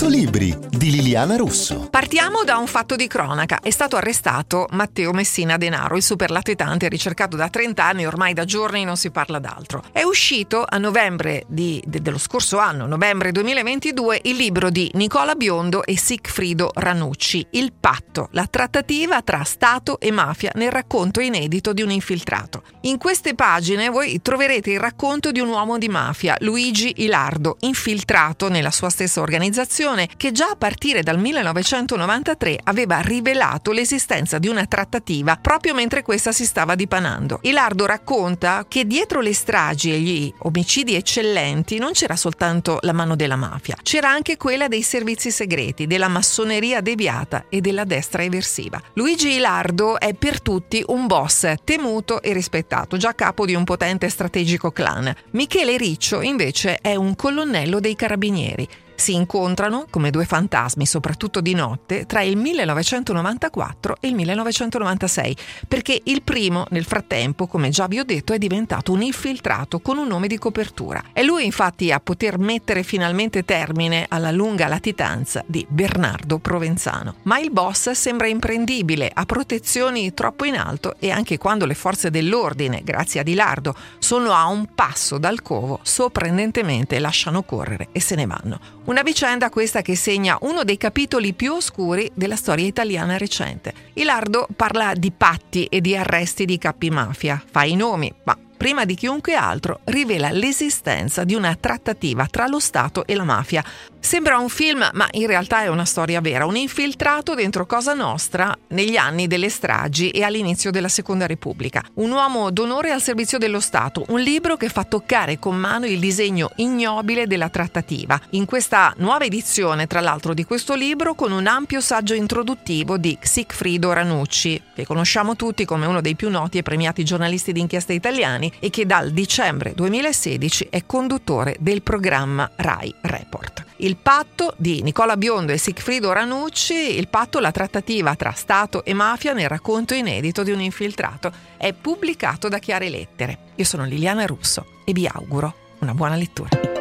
100 libri di Liliana Russo. Partiamo da un fatto di cronaca. È stato arrestato Matteo Messina Denaro, il superlatitante ricercato da 30 anni, ormai da giorni non si parla d'altro. È uscito a novembre di, de, dello scorso anno, novembre 2022, il libro di Nicola Biondo e Sigfrido Ranucci, Il patto, la trattativa tra Stato e mafia nel racconto inedito di un infiltrato. In queste pagine voi troverete il racconto di un uomo di mafia, Luigi Ilardo, infiltrato nella sua stessa organizzazione che già a partire dal 1993 aveva rivelato l'esistenza di una trattativa proprio mentre questa si stava dipanando. Ilardo racconta che dietro le stragi e gli omicidi eccellenti non c'era soltanto la mano della mafia, c'era anche quella dei servizi segreti, della massoneria deviata e della destra eversiva. Luigi Ilardo è per tutti un boss temuto e rispettato, già capo di un potente strategico clan. Michele Riccio invece è un colonnello dei carabinieri si incontrano come due fantasmi, soprattutto di notte, tra il 1994 e il 1996, perché il primo, nel frattempo, come già vi ho detto, è diventato un infiltrato con un nome di copertura. È lui infatti a poter mettere finalmente termine alla lunga latitanza di Bernardo Provenzano. Ma il boss sembra imprendibile, ha protezioni troppo in alto e anche quando le forze dell'ordine, grazie a Dilardo, sono a un passo dal covo, sorprendentemente lasciano correre e se ne vanno. Una vicenda questa che segna uno dei capitoli più oscuri della storia italiana recente. Ilardo parla di patti e di arresti di capi mafia, fa i nomi, ma prima di chiunque altro, rivela l'esistenza di una trattativa tra lo Stato e la mafia. Sembra un film, ma in realtà è una storia vera. Un infiltrato dentro Cosa Nostra negli anni delle stragi e all'inizio della Seconda Repubblica. Un uomo d'onore al servizio dello Stato. Un libro che fa toccare con mano il disegno ignobile della trattativa. In questa nuova edizione, tra l'altro, di questo libro, con un ampio saggio introduttivo di Sigfrido Ranucci, che conosciamo tutti come uno dei più noti e premiati giornalisti d'inchiesta italiani e che dal dicembre 2016 è conduttore del programma RAI Report. Il patto di Nicola Biondo e Sigfrido Ranucci, il patto, la trattativa tra Stato e mafia nel racconto inedito di un infiltrato, è pubblicato da Chiare Lettere. Io sono Liliana Russo e vi auguro una buona lettura.